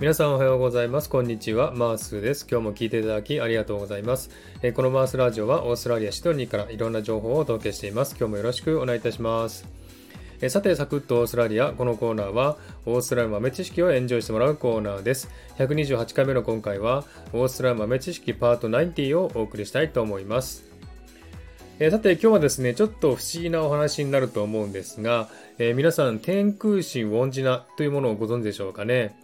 皆さんおはようございます。こんにちは。マースです。今日も聞いていただきありがとうございます。えこのマースラジオはオーストラリア・シドニーからいろんな情報をお届けしています。今日もよろしくお願いいたします。えさて、サクッとオーストラリア。このコーナーは、オーストラリア豆知識をエンジョイしてもらうコーナーです。128回目の今回は、オーストラリア豆知識パート90をお送りしたいと思います。えさて今日はですね、ちょっと不思議なお話になると思うんですが、えー、皆さん、天空神ウォンジナというものをご存知でしょうかね？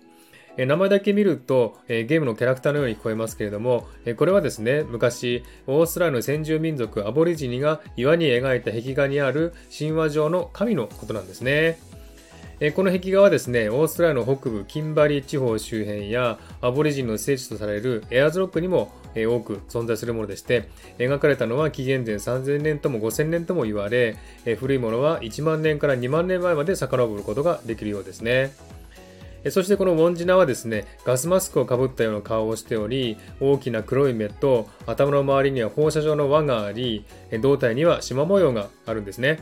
え名前だけ見ると、えゲームのキャラクターのように聞こえますけれども、えこれはですね、昔、オーストラリアの先住民族アボリジニが岩に描いた壁画にある神話上の神のことなんですね。えこの壁画はですね、オーストラリアの北部キンバリー地方周辺やアボリジニの聖地とされるエアーズロックにもえ多く存在するものでして、描かれたのは紀元前3000年とも5000年とも言われ、え古いものは1万年から2万年前まで遡ることができるようですね。そしてこのウォンジナはですね、ガスマスクをかぶったような顔をしており、大きな黒い目と頭の周りには放射状の輪があり、胴体には縞模様があるんですね。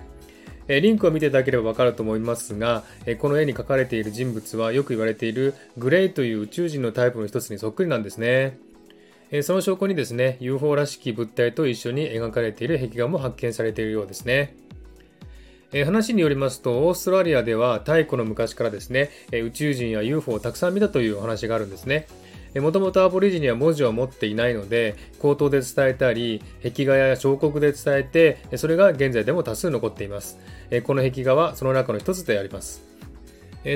リンクを見ていただければわかると思いますが、この絵に描かれている人物はよく言われているグレイという宇宙人のタイプの一つにそっくりなんですね。その証拠にですね、UFO らしき物体と一緒に描かれている壁画も発見されているようですね。え話によりますと、オーストラリアでは太古の昔からですね、え宇宙人や UFO をたくさん見たというお話があるんですね。もともとアボリジニは文字を持っていないので、口頭で伝えたり、壁画や彫刻で伝えて、それが現在でも多数残っています。この壁画はその中の一つであります。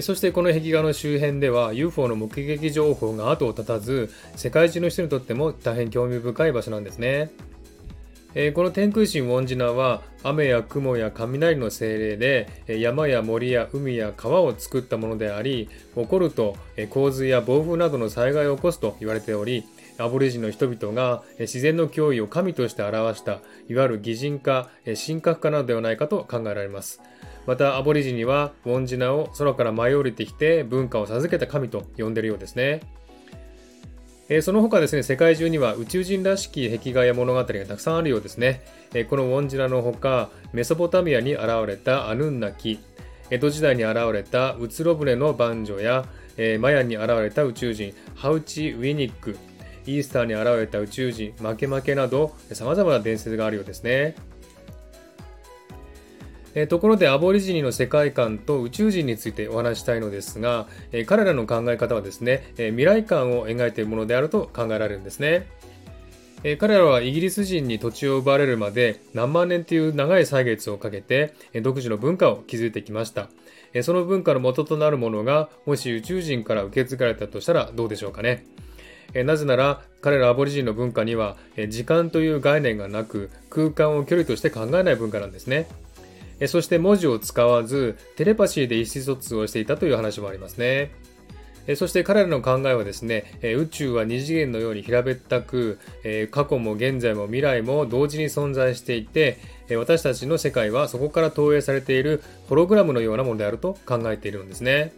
そしてこの壁画の周辺では UFO の目撃情報が後を絶たず、世界中の人にとっても大変興味深い場所なんですね。えー、この天空神ウォンジナは雨や雲や雷の精霊で山や森や海や川を作ったものであり起こると洪水や暴風などの災害を起こすと言われておりアボリジの人々が自然の脅威を神として表したいわゆる擬人化神格化などではないかと考えられます。またアボリジニはウォンジナを空から舞い降りてきて文化を授けた神と呼んでいるようですね。えー、その他ですね、世界中には宇宙人らしき壁画や物語がたくさんあるようですね。えー、このウォンジラのほか、メソポタミアに現れたアヌンナキ、江戸時代に現れたうつろ船の男女や、えー、マヤに現れた宇宙人、ハウチ・ウィニック、イースターに現れた宇宙人、マケマケなど、様々な伝説があるようですね。えところでアボリジニの世界観と宇宙人についてお話したいのですが、え彼らの考え方はですね、え未来観を描いているものであると考えられるんですね。え彼らはイギリス人に土地を奪われるまで何万年という長い歳月をかけて、え独自の文化を築いてきました。えその文化の元となるものがもし宇宙人から受け継がれたとしたらどうでしょうかね。なぜなら彼らアボリジンの文化には、時間という概念がなく空間を距離として考えない文化なんですね。そして文字を使わずテレパシーで意思疎通をしていたという話もありますね。そして彼らの考えはですね、宇宙は二次元のように平べったく、過去も現在も未来も同時に存在していて、私たちの世界はそこから投影されているホログラムのようなものであると考えているんですね。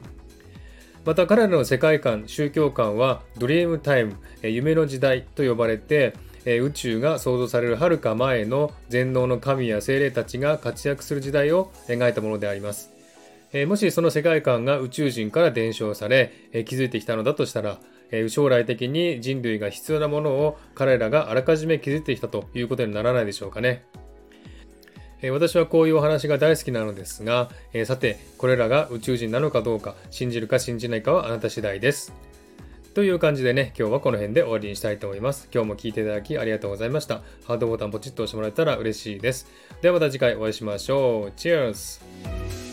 また彼らの世界観、宗教観はドリームタイム、夢の時代と呼ばれて、え宇宙が創造されるはるか前の全能の神や精霊たちが活躍する時代を描いたものであります。えもしその世界観が宇宙人から伝承され、え築いてきたのだとしたら、え将来的に人類が必要なものを彼らがあらかじめ築いてきたということにならないでしょうかね。え私はこういうお話が大好きなのですが、えさて、これらが宇宙人なのかどうか、信じるか信じないかはあなた次第です。という感じでね、今日はこの辺で終わりにしたいと思います。今日も聴いていただきありがとうございました。ハートボタンポチッと押してもらえたら嬉しいです。ではまた次回お会いしましょう。Cheers!